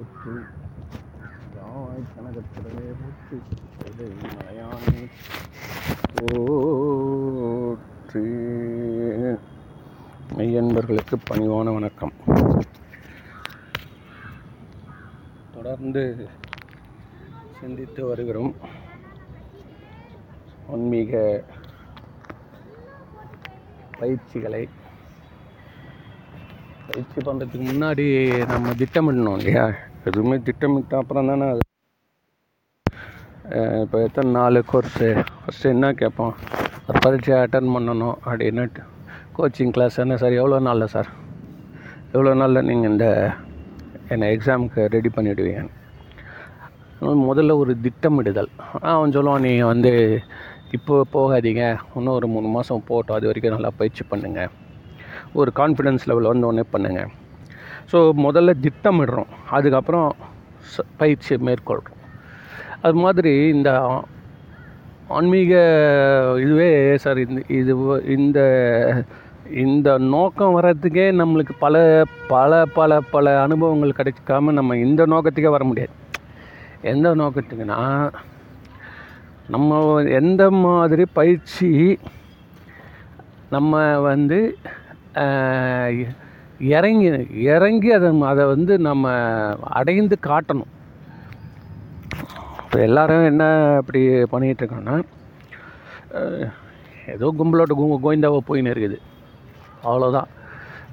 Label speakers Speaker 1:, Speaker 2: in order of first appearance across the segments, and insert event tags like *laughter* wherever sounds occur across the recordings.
Speaker 1: போற்று. யாய் கனகத்திலே போற்று. இதை மலையானே போற்றி. மெய்யன்பர்களுக்கு பணிவான வணக்கம். தொடர்ந்து சிந்தித்து வருகிறோம். ஆன்மீக பயிற்சிகளை. பயிற்சி பண்ணுறதுக்கு முன்னாடி நம்ம திட்டமிடணும் இல்லையா? எதுவுமே திட்டமிட்ட அப்புறம் தானே அது? இப்போ எத்தனை நாலு கோர்ஸு ஃபஸ்ட்டு என்ன கேட்போம்? ஒரு பரீட்சை அட்டன் பண்ணணும் அப்படின்னு. கோச்சிங் கிளாஸ் என்ன சார் எவ்வளோ நாளில் சார் எவ்வளோ நாளில் நீங்கள் இந்த என்னை எக்ஸாமுக்கு ரெடி பண்ணிவிடுவீங்க முதல்ல ஒரு திட்டமிடுதல். அவன் சொல்லுவான் நீ வந்து இப்போ போகாதீங்க. இன்னும் ஒரு மூணு மாதம் போட்டோம். அது வரைக்கும் நல்லா பயிற்சி பண்ணுங்கள் ஒரு கான்ஃபிடென்ஸ் லெவல் வந்தோடனே பண்ணுங்கள் ஸோ முதல்ல திட்டமிடுறோம். அதுக்கப்புறம் பயிற்சி மேற்கொள்கிறோம் அது மாதிரி இந்த ஆன்மீக இதுவே சார் இந்த இது இந்த இந்த நோக்கம் வர்றதுக்கே நம்மளுக்கு பல பல பல பல அனுபவங்கள் கிடைக்காம நம்ம இந்த நோக்கத்துக்கே வர முடியாது. எந்த நோக்கத்துக்குன்னா நம்ம எந்த மாதிரி பயிற்சி நம்ம வந்து இறங்கி இறங்கி அதை அதை வந்து நம்ம அடைந்து காட்டணும். இப்போ எல்லோரும் என்ன அப்படி பண்ணிகிட்ருக்கோன்னா ஏதோ கும்பலோட கு கோவிந்தாவை போயின்னு இருக்குது. அவ்வளோதான்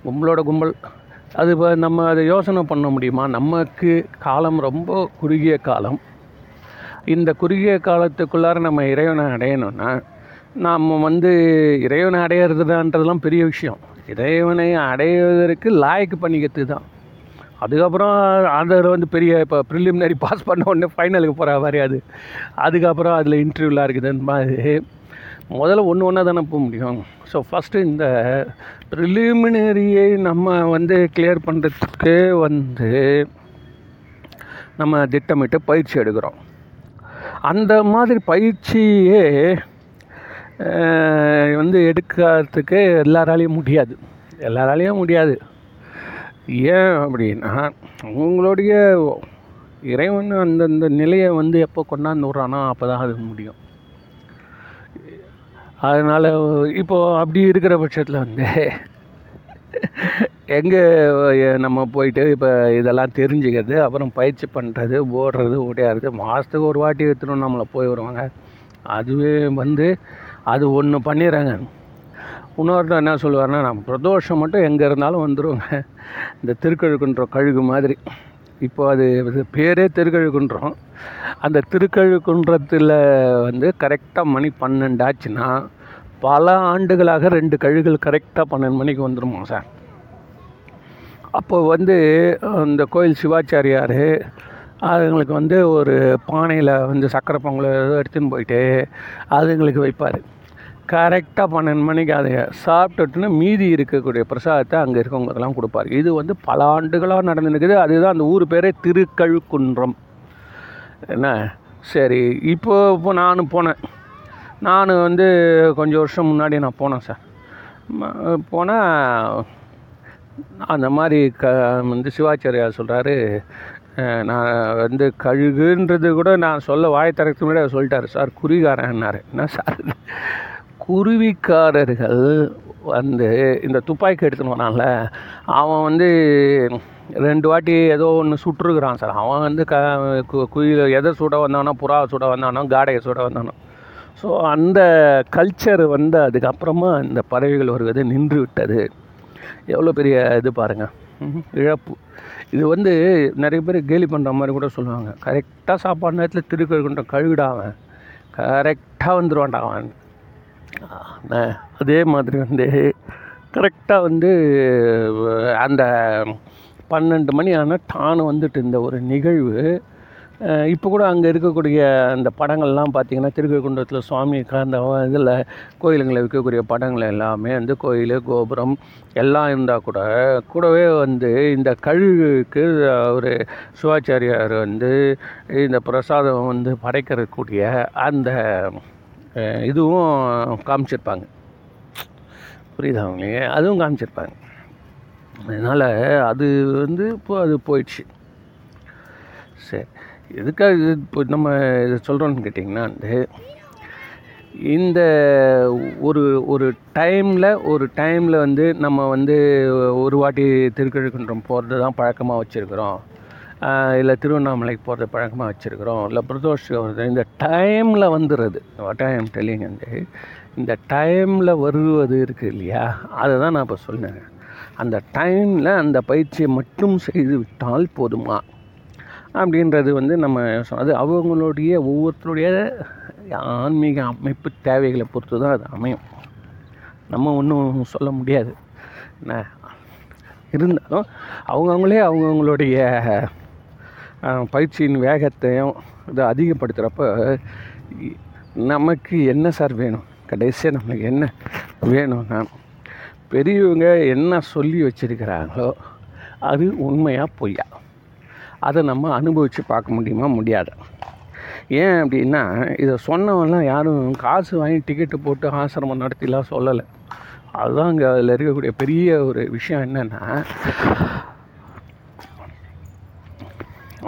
Speaker 1: கும்பலோட கும்பல் அது இப்போ நம்ம அதை யோசனை பண்ண முடியுமா? நமக்கு காலம் ரொம்ப குறுகிய காலம். இந்த குறுகிய காலத்துக்குள்ளார நம்ம இறைவனை அடையணும்னா நாம் வந்து இறைவனை அடையிறதுன்றதுலாம் பெரிய விஷயம். இறைவனை அடைவதற்கு லாய்க்கு பண்ணிக்கிறது தான். அதுக்கப்புறம் அதில் வந்து பெரிய இப்போ ப்ரிலிமினரி பாஸ் பண்ண உடனே ஃபைனலுக்கு போகிற மாதிரி அது. அதுக்கப்புறம் அதில் இன்டர்வியூலாம் இருக்குதுன்னு மாதிரி. முதல்ல ஒன்று ஒன்றா தானே போக முடியும். ஸோ ஃபஸ்ட்டு இந்த ப்ரிலிமினரியை நம்ம வந்து கிளியர் பண்ணுறதுக்கு வந்து நம்ம திட்டமிட்டு பயிற்சி எடுக்கிறோம். அந்த மாதிரி பயிற்சியே வந்து எடுக்கிறதுக்கு எல்லாராலையும் முடியாது. எல்லாராலையும் முடியாது. ஏன் அப்படின்னா அவங்களுடைய இறைவன் அந்தந்த நிலையை வந்து எப்போ கொண்டாந்து விட்றானோ அப்போ தான் அது முடியும். அதனால் இப்போது அப்படி இருக்கிற பட்சத்தில் வந்து எங்கே நம்ம போயிட்டு இப்போ இதெல்லாம் தெரிஞ்சுக்கிறது அப்புறம் பயிற்சி பண்ணுறது ஓடுறது ஓடையாடுறது மாதத்துக்கு ஒரு வாட்டி எடுத்துகிட்டு நம்மளை போய் வருவாங்க. அதுவே வந்து அது ஒன்று பண்ணிடுறாங்க. இன்னொருத்தர் என்ன சொல்லுவார்னா நம்ம பிரதோஷம் மட்டும் எங்கே இருந்தாலும் வந்துடுவோங்க இந்த திருக்கழுக்குன்ற கழுகு மாதிரி. இப்போ அது பேரே திருக்கழுக்குன்றோம். அந்த திருக்கழுக்குன்றத்தில் வந்து கரெக்டாக மணி பன்னெண்டு ஆச்சுன்னா பல ஆண்டுகளாக ரெண்டு கழுகுகள் கரெக்டாக பன்னெண்டு மணிக்கு வந்துடுமா சார்? அப்போ வந்து இந்த கோயில் சிவாச்சாரியார் அதுங்களுக்கு வந்து ஒரு பானையில் வந்து சக்கரை பொங்கல் எடுத்துன்னு போயிட்டு அதுங்களுக்கு வைப்பார். கரெக்டாக பன்னெண்டு மணிக்கு அதை சாப்பிட்டுட்டுன்னு மீதி இருக்கக்கூடிய பிரசாதத்தை அங்கே இருக்கவங்களுக்கெல்லாம் கொடுப்பார். இது வந்து பல ஆண்டுகளாக நடந்துருக்குது அதுதான் அந்த ஊர் பேரே திருக்கழுக்குன்றம். என்ன? சரி இப்போ இப்போ நானும் போனேன். நான் வந்து கொஞ்சம் வருஷம் முன்னாடி நான் போனேன் சார். போனால் அந்த மாதிரி க வந்து சிவாச்சாரியார் சொல்கிறாரு நான் வந்து கழுகுன்றது கூட நான் சொல்ல வாய் திறக்க முன்னாடி சொல்லிட்டாரு. சார் குறிகாரன்னாரு என்ன சார் குருவிக்காரர்கள் வந்து இந்த துப்பாக்கி எடுத்துன்னு வரான்ல அவன் வந்து ரெண்டு வாட்டி ஏதோ ஒன்று சுட்டுருக்குறான் சார். அவன் வந்து க குயில் எதை சுட வந்தானோ புறா சுட வந்தானோ காடையை சுட வந்தானோ. ஸோ அந்த கல்ச்சர் வந்து அதுக்கப்புறமா இந்த பறவைகள் வருவது நின்று விட்டது. எவ்வளோ பெரிய இது பாருங்கள் இழப்பு. இது வந்து நிறைய பேர் கேலி பண்ணுற மாதிரி கூட சொல்லுவாங்க. கரெக்டாக சாப்பாடு நேரத்தில் திருக்கழுகுன்ற கழுவிடாவன் கரெக்டாக வந்துடுவான்டா அவன். அதே மாதிரி வந்து கரெக்டாக வந்து அந்த பன்னெண்டு மணி ஆனால் டானு வந்துட்டு இந்த ஒரு நிகழ்வு. இப்போ கூட அங்கே இருக்கக்கூடிய அந்த படங்கள்லாம் பார்த்திங்கன்னா திருக்ககுண்டத்தில் சுவாமி அந்த இதில் கோயிலுங்களை விற்கக்கூடிய படங்கள் எல்லாமே வந்து கோயில் கோபுரம் எல்லாம் இருந்தால் கூட கூடவே வந்து இந்த கழுகுக்கு ஒரு சிவாச்சாரியார் வந்து இந்த பிரசாதம் வந்து படைக்கிறக்கூடிய அந்த இதுவும் காமிச்சிருப்பாங்க. புரியுதா அவங்களே அதுவும் காமிச்சிருப்பாங்க. அதனால் அது வந்து இப்போ அது போயிடுச்சு. சரி எதுக்காக இது இப்போ நம்ம இதை சொல்கிறோன்னு கேட்டிங்கன்னா வந்து இந்த ஒரு ஒரு டைமில் ஒரு டைமில் வந்து நம்ம வந்து ஒரு வாட்டி திருக்கழுக்குன்றம் போகிறது தான் பழக்கமாக வச்சுருக்குறோம். இல்லை திருவண்ணாமலைக்கு போகிறது பழக்கமாக வச்சுருக்குறோம். இல்லை பிரதோஷம் வருது இந்த டைமில் வந்துடுறது டைம் டெல்லிங் வந்து இந்த டைமில் வருவது இருக்குது இல்லையா? அதை தான் நான் இப்போ சொன்னேன் அந்த டைமில் அந்த பயிற்சியை மட்டும் செய்து விட்டால் போதுமா? அப்படின்றது வந்து நம்ம அது அவங்களுடைய ஒவ்வொருத்தருடைய ஆன்மீக அமைப்பு தேவைகளை பொறுத்து தான் அது அமையும். நம்ம ஒன்றும் சொல்ல முடியாது. என்ன? இருந்தாலும் அவங்கவுங்களே அவங்கவுங்களுடைய பயிற்சியின் வேகத்தையும் இதை அதிகப்படுத்துகிறப்ப இ- நமக்கு என்ன சார் வேணும்? கடைசியாக நம்மளுக்கு என்ன வேணும்னா பெரியவங்க என்ன சொல்லி வச்சிருக்கிறாங்களோ அது உண்மையாக பொய்யா? அதை நம்ம அனுபவித்து பார்க்க முடியுமா முடியாது. ஏன் அப்படின்னா இதை சொன்னவெல்லாம் யாரும் காசு வாங்கி டிக்கெட்டு போட்டு ஆசிரமம் நடத்திலாம் சொல்லலை. அதுதான் இங்கே அதில் இருக்கக்கூடிய பெரிய ஒரு விஷயம் என்னென்னா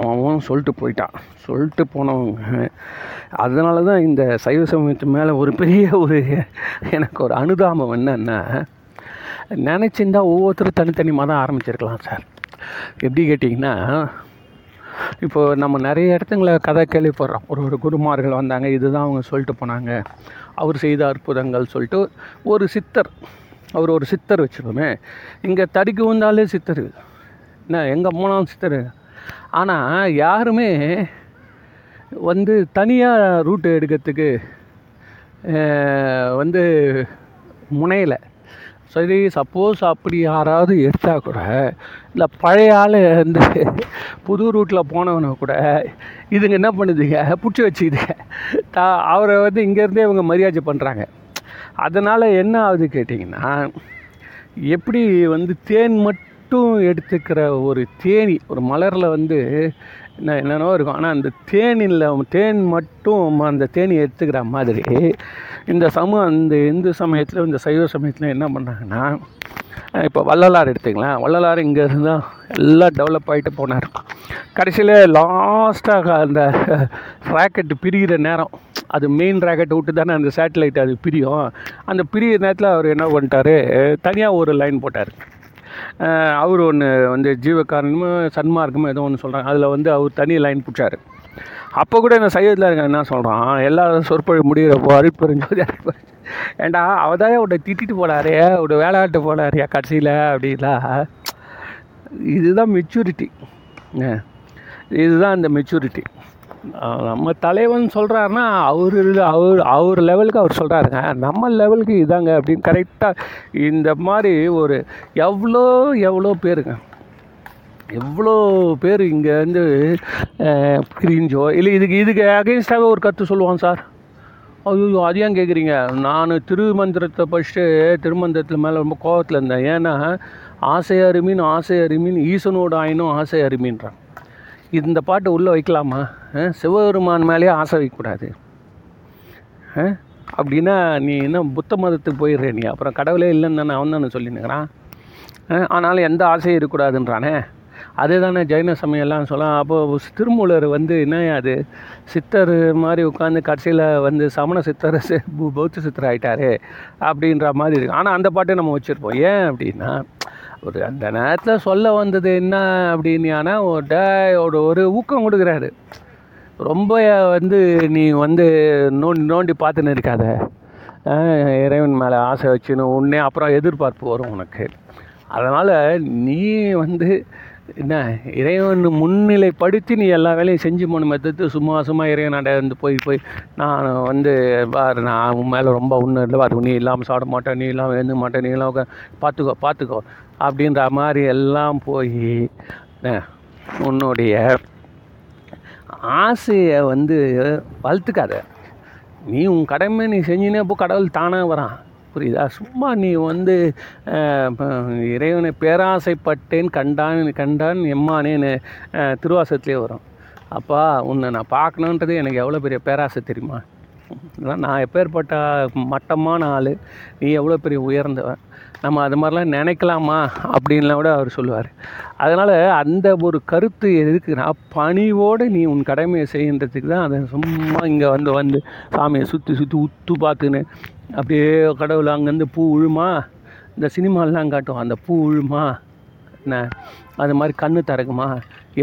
Speaker 1: அவன் சொல்லிட்டு போயிட்டான் சொல்லிட்டு போனவங்க அதனால தான் இந்த சைவ சமயத்து மேலே ஒரு பெரிய ஒரு எனக்கு ஒரு அனுதாபம் என்னென்னா நினச்சிருந்தா ஒவ்வொருத்தரும் தனித்தனி மதம் ஆரம்பிச்சிருக்கலாம் சார். எப்படி கேட்டிங்கன்னா இப்போ நம்ம நிறைய இடத்துங்கள கதை கேள்விப்படுறோம். ஒரு ஒரு குருமார்கள் வந்தாங்க இதுதான் அவங்க சொல்லிட்டு போனாங்க. அவர் செய்த அற்புதங்கள் சொல்லிட்டு ஒரு சித்தர் அவர் ஒரு சித்தர் வச்சுருவோமே இங்கே தடிக்கு வந்தாலே சித்தர். என்ன எங்கே போனாலும் சித்தர்? ஆனால் யாருமே வந்து தனியாக ரூட்டு எடுக்கிறதுக்கு வந்து முனையில். சரி சப்போஸ் அப்படி யாராவது எடுத்தால் கூட இல்லை பழைய ஆள் வந்து புது ரூட்டில் போனவனை கூட இதுங்க என்ன பண்ணுதுங்க? பிடிச்சி வச்சுக்குதுங்க தா அவரை வந்து இங்கேருந்தே இவங்க மரியாதை பண்ணுறாங்க அதனால் என்ன ஆகுது கேட்டிங்கன்னா எப்படி வந்து தேன் மட்டும் மட்டும் எடுத்துக்கிற ஒரு தேனி ஒரு மலரில் வந்து என்ன என்னென்னவோ இருக்கும். ஆனால் அந்த தேனில் தேன் மட்டும் அந்த தேனி எடுத்துக்கிற மாதிரி இந்த சமூகம் அந்த இந்து சமயத்தில் இந்த சைவ சமயத்தில் என்ன பண்ணாங்கன்னா இப்போ வள்ளலார் எடுத்துக்கலாம் வள்ளலார் இங்கேருந்து தான் எல்லாம் டெவலப் ஆகிட்டு போனார். கடைசியில் லாஸ்ட்டாக அந்த ராக்கெட் பிரிகிற நேரம் அது மெயின் ராக்கெட் விட்டு தானே அந்த சேட்டலைட் அது பிரியும். அந்த பிரிகிற நேரத்தில் அவர் என்ன பண்ணிட்டாரு தனியாக ஒரு லைன் போட்டார். அவர் ஒன்று வந்து ஜீவகாரணமோ சன்மார்க்கமோ ஏதோ ஒன்று சொல்கிறாங்க அதில் வந்து அவர் தனி லைன் பிடிச்சாரு. அப்போ கூட இந்த சையத்தில் இருக்க என்ன சொல்கிறான் எல்லா சொற்பொழி முடிகிறப்போ அரிப்பெருஞ்சோதி அரிப்பெரு ஏண்டா அவதாயே உன்னை திட்டிட்டு போனாரே ஒரு வேலையாட்டு போனாரியா கடைசியில் அப்படின்னா இதுதான் மெச்சூரிட்டி இதுதான் அந்த மெச்சூரிட்டி நம்ம தலைவன் சொல்கிறாருன்னா அவர் அவர் அவர் லெவலுக்கு அவர் சொல்கிறாருங்க நம்ம லெவலுக்கு இதாங்க அப்படின்னு கரெக்டாக இந்த மாதிரி ஒரு எவ்வளோ எவ்வளோ பேருங்க? எவ்வளோ பேர் இங்கே வந்து பிரிஞ்சோ? இல்லை இதுக்கு இதுக்கு அகெயின்ஸ்டாகவே ஒரு கருத்து சொல்லுவான் சார். ஐயோ அது ஏன் கேட்குறீங்க நான் திருமந்திரத்தை படிச்சுட்டு திருமந்திரத்தில் மேலே ரொம்ப கோபத்தில் இருந்தேன். ஏன்னா ஆசை அருமின் ஆசை அருமின் ஈசனோட ஆயினும் ஆசை அருமின்றான் இந்த பாட்டு உள்ளே வைக்கலாமா? சிவபெருமான் மேலேயே ஆசை வைக்கக்கூடாது. அப்படின்னா நீ என்ன புத்த மதத்துக்கு போயிடுற நீ. அப்புறம் கடவுளே இல்லைன்னு தானே அவன் தானே சொல்லினுக்கிறான். ஆனாலும் எந்த ஆசையும் இருக்கக்கூடாதுன்றானே? அதே தானே ஜெயின சமயம்லாம் சொல்லலாம். அப்போது திருமூலர் வந்து என்ன அது? சித்தர் மாதிரி உட்காந்து கடைசியில் வந்து சமண சித்தர் பு- பௌத்த சித்தர் ஆகிட்டாரு அப்படின்ற மாதிரி இருக்கு. ஆனால் அந்த பாட்டை நம்ம வச்சுருப்போம். ஏன் அப்படின்னா ஒரு அந்த நேரத்தில் சொல்ல வந்தது என்ன அப்படின்னா ஒரு டே- ஒரு ஒரு ஊக்கம் கொடுக்குறாரு. ரொம்ப வந்து நீ வந்து நோண்டி நோண்டி பார்த்துன்னு இருக்காத. இறைவன் மேலே ஆசை வச்சுன்னு உடனே அப்புறம் எதிர்பார்ப்பு வரும் உனக்கு. அதனால் நீ வந்து என்ன இறைவன் முன்னிலைப்படுத்தி நீ எல்லா வேலையும் செஞ்சு போன மத்தத்து சும்மா சும்மா இறைவனாண்ட வந்து போய் போய் நான் வந்து பார் நான் உன் மேலே ரொம்ப ஒன்றும் இல்லை பாரு நீ இல்லாமல் சாப்பிட மாட்டேன் நீ இல்லாமல் எழுந்த மாட்டேன் நீ எல்லாம் பார்த்துக்கோ பார்த்துக்கோ அப்படின்ற மாதிரி எல்லாம் போய் என்ன, உன்னுடைய ஆசையை வந்து வளர்த்துக்காத. நீ உன் கடமை நீ செஞ்சினே போ கடவுள் தானாக வரான். புரியுதா? சும்மா நீ வந்து இறைவனை பேராசைப்பட்டேன் கண்டான் கண்டான் எம்மானேன்னு திருவாசத்துலேயே வரும். அப்பா உன்னை நான் பார்க்கணுன்றது எனக்கு எவ்வளோ பெரிய பேராசை தெரியுமா? நான் எப்பேற்பட்ட மட்டமான ஆள். நீ எவ்வளோ பெரிய உயர்ந்தவன். நம்ம அது மாதிரிலாம் நினைக்கலாமா அப்படின்லாம் கூட அவர் சொல்லுவார். அதனால் அந்த ஒரு கருத்து எதுக்குன்னா பணிவோடு நீ உன் கடமையை செய்கின்றதுக்கு தான் அதை சும்மா இங்கே வந்து வந்து சாமியை சுற்றி சுற்றி உத்து பார்த்துன்னு அப்படியே கடவுள் அங்கேருந்து பூ விழுமா இந்த சினிமாலெலாம் காட்டும். அந்த பூ உழுமா? என்ன? அது மாதிரி கண்ணு திறக்குமா?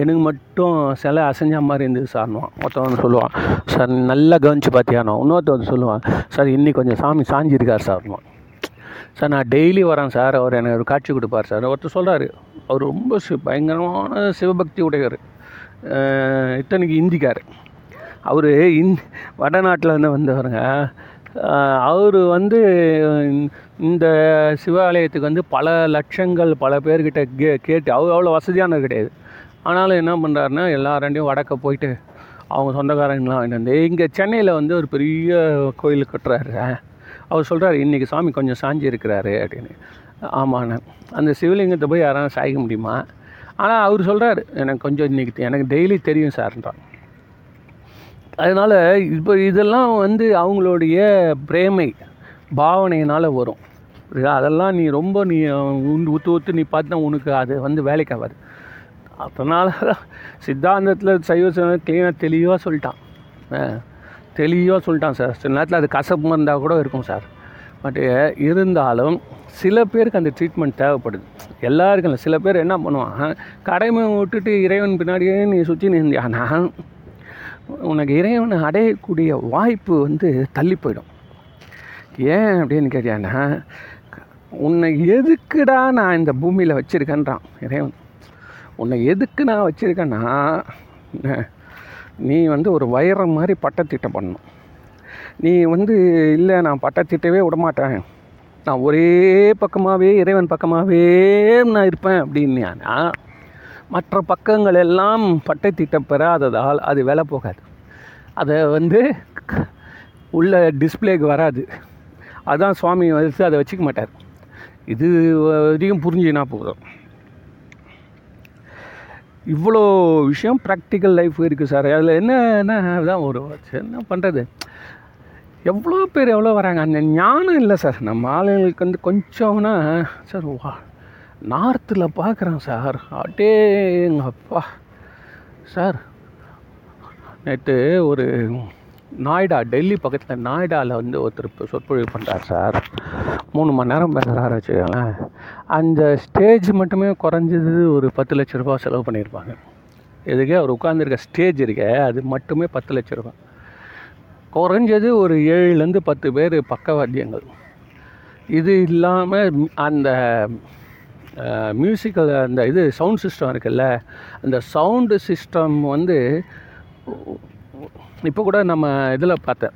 Speaker 1: எனக்கு மட்டும் சிலை அசைஞ்ச மாதிரி இருந்தது சார்னுவான் ஒருத்தவன் வந்து சொல்லுவான். சார் நல்லா கவனிச்சு பார்த்தியானோ இன்னொருத்தன் வந்து சொல்லுவான். சார் இன்னைக்கு கொஞ்சம் சாமி சாஞ்சிருக்கார் சார்னுவான் சார் நான் டெய்லி வரேன் சார். அவர் எனக்கு ஒரு காட்சி கொடுப்பார் சார். ஒருத்தர் சொல்கிறாரு அவர் ரொம்ப சி பயங்கரமான சிவபக்தி உடையவர். இத்தனைக்கு இந்திக்கார். அவர் இந் வடநாட்டிலேருந்து வந்தவருங்க. அவர் வந்து இந்த சிவாலயத்துக்கு வந்து பல லட்சங்கள் பல பேர்கிட்ட கே கேட்டு அவர் அவ்வளோ வசதியானது கிடையாது. ஆனாலும் என்ன பண்ணுறாருன்னா எல்லாராண்டையும் வடக்க போயிட்டு அவங்க சொந்தக்காரங்களாம் வாங்கிட்டு வந்து இங்கே சென்னையில் வந்து ஒரு பெரிய கோயில் கட்டுறாரு. அவர் சொல்கிறாரு இன்றைக்கி சாமி கொஞ்சம் சாஞ்சி இருக்கிறாரு அப்படின்னு. ஆமாண்ணே. அந்த சிவலிங்கத்தை போய் யாராவது சாய்க்க முடியுமா? ஆனால் அவர் சொல்கிறாரு எனக்கு கொஞ்சம் இன்றைக்கி எனக்கு டெய்லி தெரியும் சார்ன்றான் அதனால் இப்போ இதெல்லாம் வந்து அவங்களுடைய பிரேமை பாவனையினால் வரும். புரியுதா? அதெல்லாம் நீ ரொம்ப நீ உண்டு ஊற்று ஊற்று நீ பார்த்தா உனக்கு அது வந்து வேலைக்கு ஆகாது. அதனால தான் சித்தாந்தத்தில் சைவ கிளீனாக தெளிவாக சொல்லிட்டான். ஆ, தெளிவாக சொல்லிட்டான் சார். சில நேரத்தில் அது கசப்பு இருந்தால் கூட இருக்கும் சார். பட் இருந்தாலும் சில பேருக்கு அந்த ட்ரீட்மெண்ட் தேவைப்படுது. எல்லாருக்கும் இல்லை சில பேர் என்ன பண்ணுவான் கடமை விட்டுட்டு இறைவன் பின்னாடியே நீ சுற்றி நின்றியானா உனக்கு இறைவனை அடையக்கூடிய வாய்ப்பு வந்து தள்ளி போயிடும். ஏன் அப்படின்னு கேட்டியானா உன்னை எதுக்குடா நான் இந்த பூமியில் வச்சுருக்கேன்றான் இறைவன். உன்னை எதுக்கு நான் வச்சுருக்கேன்னா நீ வந்து ஒரு வைரம் மாதிரி பட்டத்திட்டம் பண்ணணும் நீ வந்து இல்லை நான் பட்டத்திட்டவே விடமாட்டேன். நான் ஒரே பக்கமாகவே இறைவன் பக்கமாகவே நான் இருப்பேன் அப்படின்னா மற்ற பக்கங்கள் எல்லாம் பட்டத்திட்டம் பெறாததால் அது வேலை போகாது. அதை வந்து உள்ள டிஸ்ப்ளேக்கு வராது. அதுதான் சுவாமி வந்து அதை வச்சுக்க மாட்டார். இது வரைக்கும் புரிஞ்சுனா போதும். இவ்வளோ விஷயம் ப்ராக்டிக்கல் லைஃப் இருக்குது சார் அதில் என்ன என்ன தான் ஒரு என்ன பண்ணுறது எவ்வளோ பேர் எவ்வளோ வராங்க? அந்த ஞானம் இல்லை சார் நம்ம ஆளுங்களுக்கு வந்து கொஞ்சம்னா சார் வா நார்த்தில் பார்க்குறேன் சார் அட்டே எங்கள் அப்பா சார் நேற்று ஒரு நாய்டா டெல்லி பக்கத்தில் நாய்டாவில் வந்து ஒருத்தர் சொற்பொழிவு பண்ணுறார் சார். மூணு மணி நேரம் பேசுகிறாரு வச்சுக்கோங்களேன். அந்த ஸ்டேஜ் மட்டுமே குறைஞ்சது ஒரு பத்து லட்ச ரூபா செலவு பண்ணியிருப்பாங்க. எதுக்கே? அவர் உட்காந்துருக்க ஸ்டேஜ் இருக்கே அது மட்டுமே பத்து லட்ச ரூபா குறைஞ்சது ஒரு ஏழுலேருந்து பத்து பேர் பக்கவாத்தியங்கள். இது இல்லாமல் அந்த மியூசிக்கல் அந்த இது சவுண்ட் சிஸ்டம் இருக்குல்ல அந்த சவுண்டு சிஸ்டம் வந்து இப்போ கூட நம்ம இதில் பார்த்தேன்.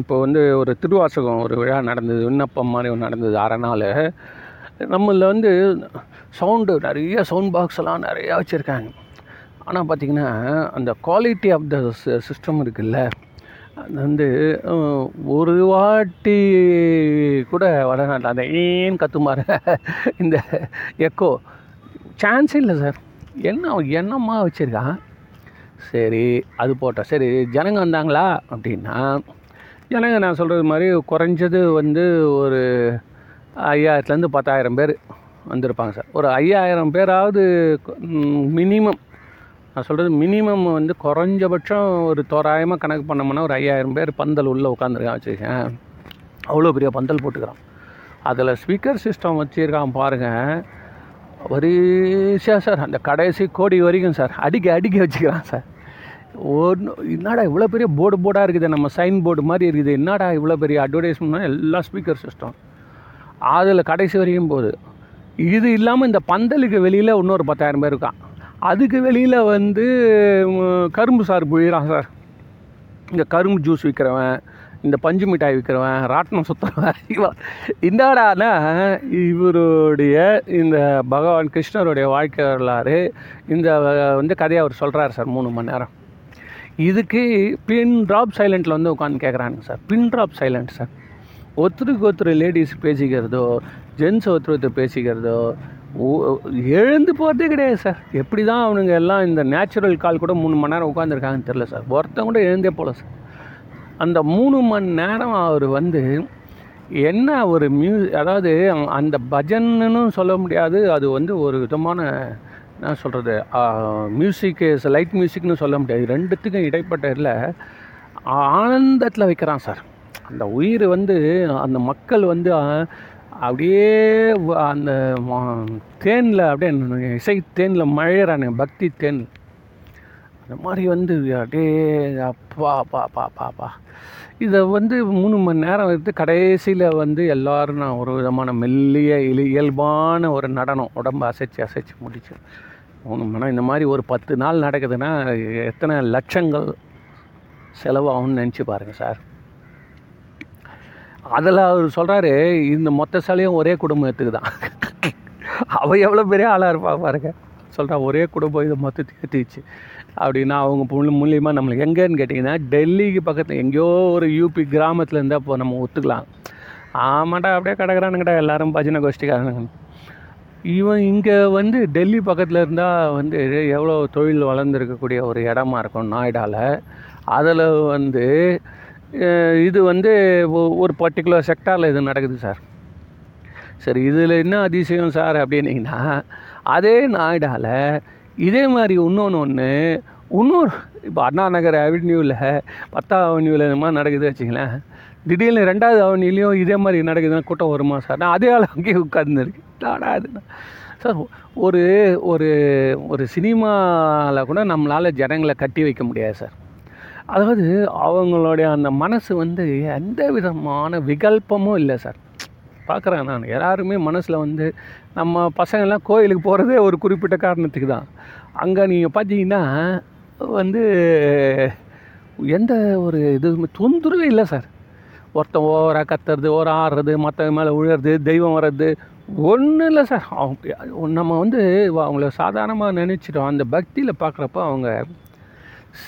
Speaker 1: இப்போ வந்து ஒரு திருவாசகம் ஒரு விழா நடந்தது விண்ணப்பம் மாதிரி ஒன்று நடந்தது அரை நாள் நம்மளில் வந்து சவுண்டு நிறைய சவுண்ட் பாக்ஸ் எல்லாம் நிறையா வச்சுருக்காங்க. ஆனால் பார்த்திங்கன்னா அந்த குவாலிட்டி ஆஃப் த சிஸ்டம் இருக்குல்ல அது வந்து ஒரு வாட்டி கூட வடநாட்டில் அந்த ஏன் கத்துமாறு இந்த எக்கோ சான்ஸே இல்லை சார் என்ன என்னம்மா வச்சுருக்கான் சரி அது போட்டோம் சரி ஜனங்க வந்தாங்களா? அப்படின்னா ஜனங்க நான் சொல்கிறது மாதிரி குறைஞ்சது வந்து ஒரு ஐயாயிரத்துலேருந்து பத்தாயிரம் பேர் வந்திருப்பாங்க சார். ஒரு ஐயாயிரம் பேராவது மினிமம் நான் சொல்கிறது மினிமம் வந்து குறைஞ்சபட்சம் ஒரு தோராயமாக கணக்கு பண்ணோம்னா ஒரு ஐயாயிரம் பேர் பந்தல் உள்ளே உட்காந்துருக்கான் வச்சுருக்கேன் அவ்வளோ பெரிய பந்தல் போட்டுக்கிறான். அதில் ஸ்பீக்கர் சிஸ்டம் வச்சுருக்கான் பாருங்கள் வரிசையாக சார் அந்த கடைசி கோடி வரைக்கும் சார் அடிக்க அடிக்க வச்சுக்கலாம் சார். ஒன்று என்னடா இவ்வளோ பெரிய போர்டு போர்டாக இருக்குது நம்ம சைன் போர்டு மாதிரி இருக்குது என்னடா இவ்வளோ பெரிய அட்வர்டைஸ்மெண்ட்னா எல்லா ஸ்பீக்கர் சிஸ்டம் அதில் கடைசி வரைக்கும் போகுது. இது இல்லாமல் இந்த பந்தலுக்கு வெளியில் இன்னொரு பத்தாயிரம் பேர் இருக்கான். அதுக்கு வெளியில் வந்து கரும்பு சாறு புழிகிறான் சார். இந்த கரும்பு ஜூஸ் விற்கிறவன் இந்த பஞ்சு மிட்டாய் விற்கிறவன் ராட்டினம் சுத்தவன் இவன் இந்தாடானா இவருடைய இந்த பகவான் கிருஷ்ணருடைய வாழ்க்கை வரலாறு. இந்த வந்து கதையை அவர் சொல்கிறார் சார் மூணு மணி நேரம். இதுக்கு பின் ட்ராப் சைலண்ட்டில் வந்து உட்காந்து கேட்குறாங்க sir. Pin drop silent sir. ஒருத்தருக்கு ஒருத்தர் லேடிஸ் பேசிக்கிறதோ ஜென்ஸ் ஒருத்தர் ஒருத்தர் பேசிக்கிறதோ எழுந்து போகிறதே கிடையாது சார். எப்படி தான் அவனுங்க எல்லாம் இந்த நேச்சுரல் கால் கூட மூணு மணி நேரம் உட்காந்துருக்காங்கன்னு தெரில சார். ஒருத்தன் கூட எழுந்தே போகல சார். அந்த மூணு மணி நேரம் அவர் வந்து என்ன ஒரு மியூ அதாவது அந்த பஜன்னு சொல்ல முடியாது அது வந்து ஒரு விதமான என்ன சொல்கிறது மியூசிக்கு லைட் மியூசிக்னு சொல்ல முடியாது. ரெண்டுத்துக்கும் இடைப்பட்ட இதில் ஆனந்தத்தில் வைக்கிறான் சார். அந்த உயிர் வந்து அந்த மக்கள் வந்து அப்படியே அந்த தேனில் அப்படியே இசை தேனில் மழையிறானுங்க பக்தி தேன். இந்த மாதிரி வந்து அப்படியே அப்பா அப்பா அப்பா அப்பா இதை வந்து மூணு மணி நேரம் எடுத்து கடைசியில் வந்து எல்லாரும் நான் ஒரு விதமான மெல்லிய இலி இயல்பான ஒரு நடனம் உடம்பு அசைச்சு அசைச்சு முடிச்சு. மூணு மணி நேரம் இந்த மாதிரி ஒரு பத்து நாள் நடக்குதுன்னா எத்தனை லட்சங்கள் செலவாகும்னு நினச்சி பாருங்கள் சார். அதில் அவர் சொல்கிறாரு இந்த மொத்த சாலையும் ஒரே குடும்பத்துக்கு தான். அவள் எவ்வளோ பெரிய ஆளாக இருப்பா பாருங்க. சொல்கிறா ஒரே குடும்பம் இதை மொத்தத்தையும் ஏற்றிச்சு அப்படின்னா அவங்க மூலி மூலியமாக நம்மளுக்கு எங்கேன்னு கேட்டிங்கன்னா டெல்லிக்கு பக்கத்தில் எங்கேயோ ஒரு யூபி கிராமத்தில் இருந்தால் இப்போ நம்ம ஒத்துக்கலாம். ஆமாட்டா அப்படியே கிடக்குறானுங்கடா எல்லாரும் பஜனை கோஷ்டிக்காரனுங்க. இவன் இங்கே வந்து டெல்லி பக்கத்தில் இருந்தால் வந்து எவ்வளோ தொழில் வளர்ந்துருக்கக்கூடிய ஒரு இடமா இருக்கும் நாய்டாவில் அதில் வந்து இது வந்து ஒரு பர்டிகுலர் செக்டாரில் இது நடக்குது சார். சரி இதில் என்ன அதிசயம் சார் அப்படின்னீங்கன்னா அதே நாய்டாவில் இதே மாதிரி இன்னொன்று ஒன்று இன்னொரு இப்போ அண்ணா நகர் அவென்யூவில் பத்தாம் அவென்யூவில் இந்த மாதிரி நடக்குது வச்சுங்களேன் திடீர்னு ரெண்டாவது அவென்யூலையும் இதே மாதிரி நடக்குதுன்னா கூட்டம் வருமா சார்? நான் அதே ஆள் அங்கேயே உட்காந்துருக்கு அது சார் ஒரு ஒரு ஒரு சினிமாவில் கூட நம்மளால் ஜனங்களை கட்டி வைக்க முடியாது சார். அதாவது அவங்களுடைய அந்த மனசு வந்து எந்த விதமான விகல்பமும் இல்லை சார். பார்க்குறேன் நான். எல்லாருமே மனசில் வந்து நம்ம பசங்கள்லாம் கோயிலுக்கு போகிறதே ஒரு குறிப்பிட்ட காரணத்துக்கு தான். அங்கே நீங்கள் பார்த்தீங்கன்னா வந்து எந்த ஒரு இதுவுமே தொந்தரவே இல்லை சார். ஒருத்தன் ஓவராக கத்துறது ஓரம் ஆடுறது மற்றவங்க மேலே விழுறது தெய்வம் வர்றது ஒன்றும் இல்லை சார். அவங்க நம்ம வந்து அவங்கள சாதாரணமாக நினச்சிட்டோம். அந்த பக்தியில் பார்க்குறப்ப அவங்க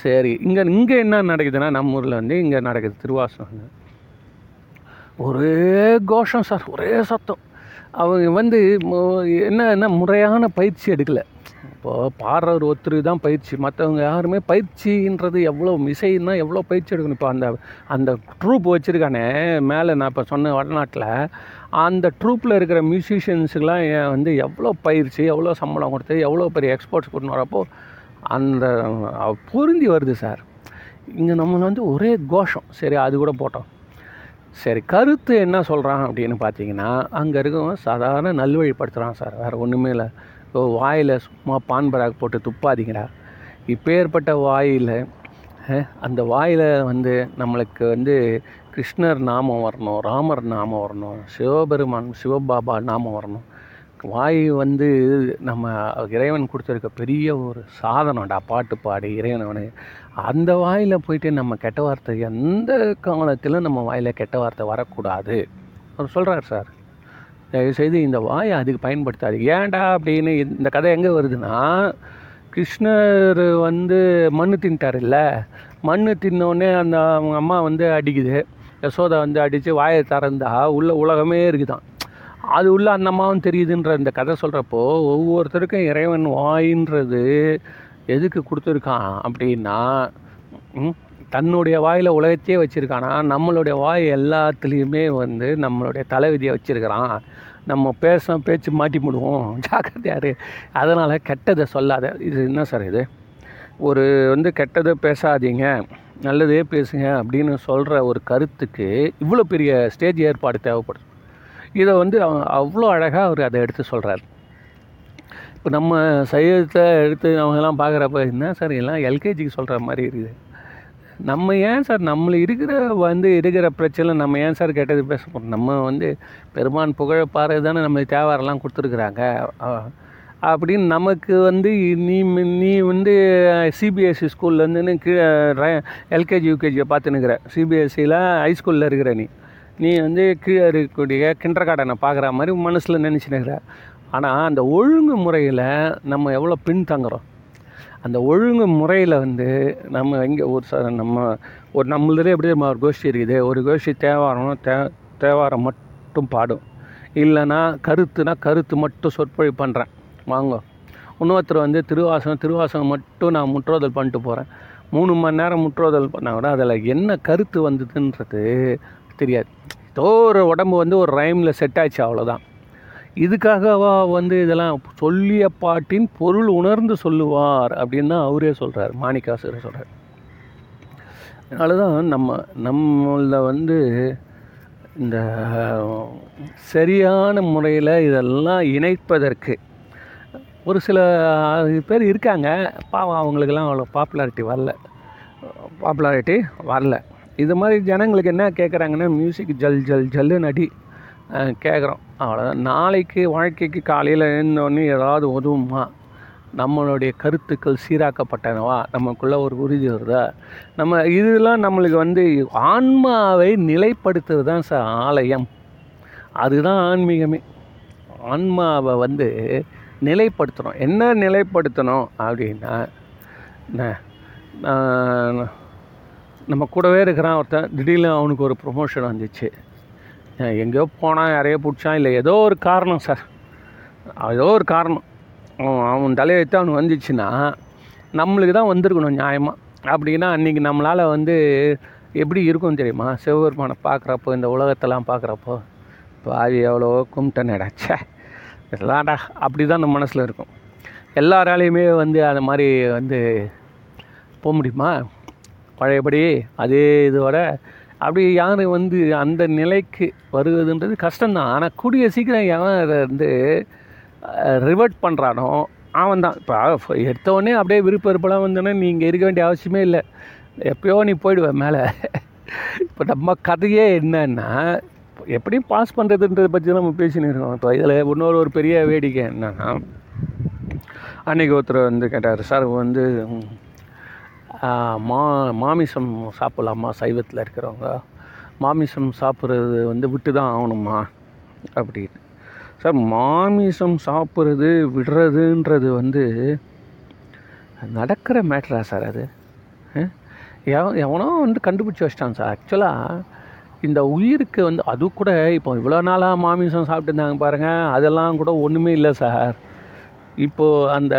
Speaker 1: சரி இங்கே இங்கே என்ன நடக்குதுன்னா நம்ம ஊரில் வந்து இங்கே நடக்குது திருவாசகம். ஒரே கோஷம் சார் ஒரே சத்தம். அவங்க வந்து என்னன்னா முறையான பயிற்சி எடுக்கலை. இப்போது பாடுறவர் ஒருத்தர் தான் பயிற்சி. மற்றவங்க யாருமே பயிற்சின்றது எவ்வளோ இசைன்னா எவ்வளோ பயிற்சி எடுக்கணும். இப்போ அந்த அந்த ட்ரூப் வச்சுருக்கானே மேலே நான் இப்போ சொன்ன வடநாட்டில் அந்த ட்ரூப்பில் இருக்கிற மியூசிஷியன்ஸுக்கெலாம் வந்து எவ்வளோ பயிற்சி எவ்வளோ சம்பளம் கொடுத்து எவ்வளோ பெரிய எக்ஸ்போர்ட்ஸ் கொண்டு வரப்போ அந்த பொருந்தி வருது சார். இங்கே நம்மளை வந்து ஒரே கோஷம். சரி அது கூட போட்டோம். சரி கருத்து என்ன சொல்கிறான் அப்படின்னு பார்த்தீங்கன்னா அங்கே இருக்கவங்க சாதாரண நல்வழிப்படுத்துகிறான் சார். வேறு ஒன்றுமே இல்லை. ஓ வாயில் சும்மா பான் பராக் போட்டு துப்பாதீங்கடா. இப்பேற்பட்ட வாயில் அந்த வாயில் வந்து நம்மளுக்கு வந்து கிருஷ்ணர் நாமம் வரணும் ராமர் நாமம் வரணும் சிவபெருமான் சிவபாபா நாமம் வரணும். வாய் வந்து நம்ம இறைவன் கொடுத்துருக்க பெரிய ஒரு சாதனம்டா. பாட்டு பாடி இறைவனை அந்த வாயில் போயிட்டு நம்ம கெட்ட வார்த்தை எந்த காலத்திலும் நம்ம வாயில் கெட்ட வார்த்தை வரக்கூடாது. அவர் சொல்கிறார் சார் தயவுசெய்து இந்த வாயை அதுக்கு பயன்படுத்தாது ஏன்டா அப்படின்னு இந்த கதை எங்கே வருதுன்னா கிருஷ்ணர் வந்து மண்ணு தின்ட்டார் இல்லை மண்ணு தின்னோடனே அந்த அவங்க அம்மா வந்து அடிக்குது. யசோதா வந்து அடித்து வாயை திறந்தா உள்ள உலகமே இருக்குதான். அது உள்ள அந்த அம்மாவும் தெரியுதுன்ற இந்த கதை சொல்கிறப்போ ஒவ்வொருத்தருக்கும் இறைவன் வாயின்றது எதுக்கு கொடுத்துருக்கான் அப்படின்னா தன்னுடைய வாயில் உலகத்தையே வச்சுருக்கானா நம்மளுடைய வாய் எல்லாத்துலேயுமே வந்து நம்மளுடைய தலைவிதியை வச்சுருக்கிறான். நம்ம பேச பேச்சு மாட்டி முடுவோம் *laughs* ஜாக்கிரதையாரு அதனால் கெட்டதை சொல்லாத. இது என்ன சார் இது? ஒரு வந்து கெட்டதை பேசாதீங்க நல்லதே பேசுங்க அப்படின்னு சொல்கிற ஒரு கருத்துக்கு இவ்வளோ பெரிய ஸ்டேஜ் ஏற்பாடு தேவைப்படுது. இதை வந்து அவ- அவ்வளோ அழகாக அவர் அதை எடுத்து சொல்கிறார் இப்போ நம்ம சைவத்தை எடுத்து அவங்கெல்லாம் பார்க்குறப்ப என்ன சார் எல்லாம் எல்கேஜிக்கு சொல்கிற மாதிரி இருக்குது. நம்ம ஏன் சார் நம்மள இருக்கிற வந்து இருக்கிற பிரச்சனை நம்ம ஏன் சார் கெட்டது பேச போகிறோம் நம்ம வந்து பெருமான் புகழ பாரு தானே நம்ம தேவாரெல்லாம் கொடுத்துருக்குறாங்க. அப்படின்னு நமக்கு வந்து நீ நீ வந்து சிபிஎஸ்சி ஸ்கூல்லேருந்துன்னு கீழே எல்கேஜி யூகேஜியை பார்த்துன்னுக்கிற. சிபிஎஸ்சியில் ஹைஸ்கூலில் இருக்கிற நீ. நீ வந்து கீழே இருக்கக்கூடிய கிண்டர் கார்டனை பார்க்குற மாதிரி மனசில் நினச்சினுக்கிற. ஆனால் அந்த ஒழுங்கு முறையில் நம்ம எவ்வளோ பின்தங்குறோம்? அந்த ஒழுங்கு முறையில் வந்து நம்ம இங்கே ஒரு ச நம்ம ஒரு நம்மளதுலேயே எப்படி நம்ம ஒரு கோஷ்டி இருக்குது. ஒரு கோஷ்டி தேவாரம் தே தேவாரம் மட்டும் பாடும். இல்லைன்னா கருத்துனா கருத்து மட்டும் சொற்பொழி பண்ணுறேன் வாங்க. இன்னொருத்தர் வந்து திருவாசகம் திருவாசகம் மட்டும் நான் முற்றோதல் பண்ணிட்டு போகிறேன் மூணு மணி நேரம் முற்றுதல் பண்ணால் கூட அதில் என்ன கருத்து வந்ததுன்றது தெரியாது. ஏதோ ஒரு உடம்பு வந்து ஒரு ரைமில் செட் ஆச்சு அவ்வளோதான் இதுக்காகவா வந்து இதெல்லாம் சொல்லிய பாட்டின் பொருள் உணர்ந்து சொல்லுவார் அப்படின்னு தான் அவரே சொல்கிறார் மாணிக்காசர் சொல்கிறார் அதனால தான் நம்ம நம்மள வந்து இந்த சரியான முறையில் இதெல்லாம் இணைப்பதற்கு ஒரு சில பேர் இருக்காங்க பாவம் அவங்களுக்கெல்லாம் அவ்வளோ பாப்புலாரிட்டி வரல. பாப்புலாரிட்டி வரல. இது மாதிரி ஜனங்களுக்கு என்ன கேட்குறாங்கன்னா மியூசிக் ஜல் ஜல் ஜல்லு நடி கேட்குறோம் அவ்வளோதான் நாளைக்கு வாழ்க்கைக்கு காலையில் எழுந்தோடனே ஏதாவது உதவுமா நம்மளுடைய கருத்துக்கள் சீராக்கப்பட்டனவா? நமக்குள்ள ஒரு உறுதி வருதா? நம்ம இதெல்லாம் நம்மளுக்கு வந்து ஆன்மாவை நிலைப்படுத்துறது தான் சார் ஆலயம். அதுதான் ஆன்மீகமே. ஆன்மாவை வந்து நிலைப்படுத்தணும். என்ன நிலைப்படுத்தணும் அப்படின்னா நம்ம கூடவே இருக்கிறான் ஒருத்தன். திடீர்னு அவனுக்கு ஒரு ப்ரொமோஷன் வந்துச்சு. எங்கேயோ போனான் யாரையோ பிடிச்சான் இல்லை ஏதோ ஒரு காரணம் சார் ஏதோ ஒரு காரணம். அவன் அவன் தலையெழுத்து அவனுக்கு வந்துச்சுன்னா நம்மளுக்கு தான் வந்திருக்கணும் நியாயமாக அப்படின்னா அன்றைக்கி நம்மளால் வந்து எப்படி இருக்கும் தெரியுமா? சிவபெருமானை பார்க்குறப்போ இந்த உலகத்தெல்லாம் பார்க்குறப்போ பாவி எவ்வளோ கும்பிட்டனேடாச்சே இதெல்லாம்டா அப்படி தான் நம்ம மனசில் இருக்கும். எல்லாராலையுமே வந்து அந்த மாதிரி வந்து போக முடியுமா? பழையபடி அதே இதோட அப்படி யார் வந்து அந்த நிலைக்கு வருவதுன்றது கஷ்டம்தான். ஆனால் கூடிய சீக்கிரம் எவன் அதை வந்து ரிவர்ட் பண்ணுறானோ அவன் தான் இப்போ எடுத்தவொடனே அப்படியே விருப்ப விருப்பலாம் வந்தோன்னே நீ இங்கே இருக்க வேண்டிய அவசியமே இல்லை. எப்பயோ நீ போயிடுவேன் மேலே. இப்போ நம்ம கதையே என்னன்னா எப்படியும் பாஸ் பண்ணுறதுன்றதை பற்றி தான் நம்ம பேசின்னு இருக்கோம். இப்போ இதில் இன்னொரு ஒரு பெரிய வேடிக்கை என்னன்னா அன்றைக்கி ஒருத்தர் வந்து கேட்டார் சார் வந்து மா மாமிசம் சாப்பிட்லாமா? சைவத்தில் இருக்கிறவங்க. மாமிசம் சாப்பிட்றது வந்து விட்டு தான் ஆகணுமா? அப்படின்னு. சார் மாமிசம் சாப்பிட்றது விடுறதுன்றது வந்து நடக்கிற மேட்ரா சார் அது? எவனோ வந்து கண்டுபிடிச்சி வச்சிட்டான் சார். ஆக்சுவலாக இந்த உயிருக்கு வந்து அது கூட இப்போ இவ்வளோ நாளாக மாமிசம் சாப்பிட்டுருந்தாங்க பாருங்கள் அதெல்லாம் கூட ஒன்றுமே இல்லை சார். இப்போது அந்த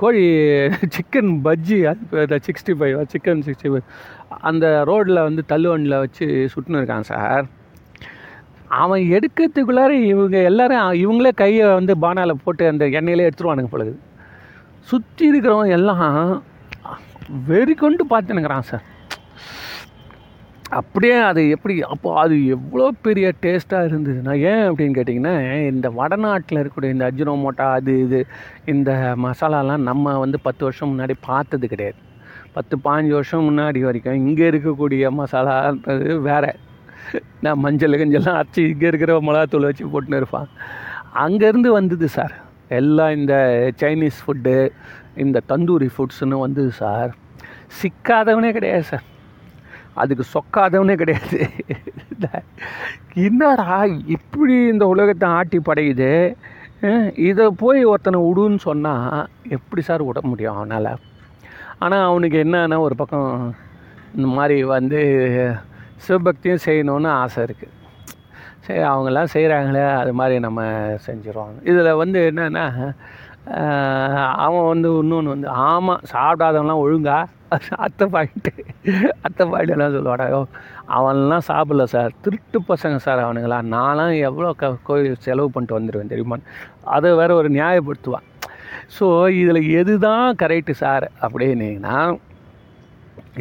Speaker 1: கோழி *laughs* சிக்கன் பஜ்ஜி அது sixty five chicken sixty five அந்த ரோட்டில் வந்து தள்ளுவண்டியில் வச்சு சுட்டுன்னு இருக்கான் சார். அவன் எடுக்கிறதுக்குள்ளார இவங்க எல்லாரும் இவங்களே கையை வந்து பானாவில் போட்டு அந்த எண்ணெயிலே எடுத்துருவானுங்க பழகுது சுற்றி இருக்கிறவன் எல்லாம் வெறி கொண்டு பார்த்துனுக்குறான் சார். அப்படியே அது எப்படி அப்போ அது எவ்வளோ பெரிய டேஸ்ட்டாக இருந்ததுன்னா ஏன் அப்படின்னு கேட்டிங்கன்னா இந்த வடநாட்டில் இருக்கக்கூடிய இந்த அஜினோமோட்டா அது இது இந்த மசாலாலாம் நம்ம வந்து பத்து வருஷம் முன்னாடி பார்த்தது கிடையாது. பத்து பாஞ்சு வருஷம் முன்னாடி வரைக்கும் இங்கே இருக்கக்கூடிய மசாலான்றது வேறு. நான் மஞ்சள் கஞ்செல்லாம் அரைச்சி இங்கே இருக்கிற மிளகாத்தூள் வச்சு போட்டுன்னு இருப்பான். அங்கேருந்து வந்தது சார். எல்லாம் இந்த சைனீஸ் ஃபுட்டு இந்த தந்தூரி ஃபுட்ஸ்னு வந்தது சார். சிக்காதவனே கிடையாது சார். அதுக்கு சொக்காதவனே கிடையாது. என்னடா இப்படி இந்த உலகத்தை ஆட்டி படையுது? இதை போய் ஒருத்தனை விடுன்னு சொன்னால் எப்படி சார் விட முடியும் அவனால்? ஆனால் அவனுக்கு என்னன்னா ஒரு பக்கம் இந்த மாதிரி வந்து சிவபக்தியும் செய்யணும்னு ஆசை இருக்குது சரி அவங்கெல்லாம் செய்கிறாங்களே அது மாதிரி நம்ம செஞ்சிருவாங்க இதில் வந்து என்னென்னா அவன் வந்து இன்னொன்று வந்து ஆமாம் சாப்பிடாதவன்லாம் ஒழுங்கா அத்தை பாயிண்ட்டு அத்தை பாயிண்டெல்லாம் சொல்லுவாடா "யோ, அவன்லாம் சாப்பிடல சார். திருட்டு பசங்க சார் அவனுங்களா? நான்லாம் எவ்வளோ க கோயில் செலவு பண்ணிட்டு வந்துடுவேன் தெரியுமா? அதை வேற ஒரு நியாயப்படுத்துவான். ஸோ இதில் எது தான் கரெக்டு சார் அப்படின்னீங்கன்னா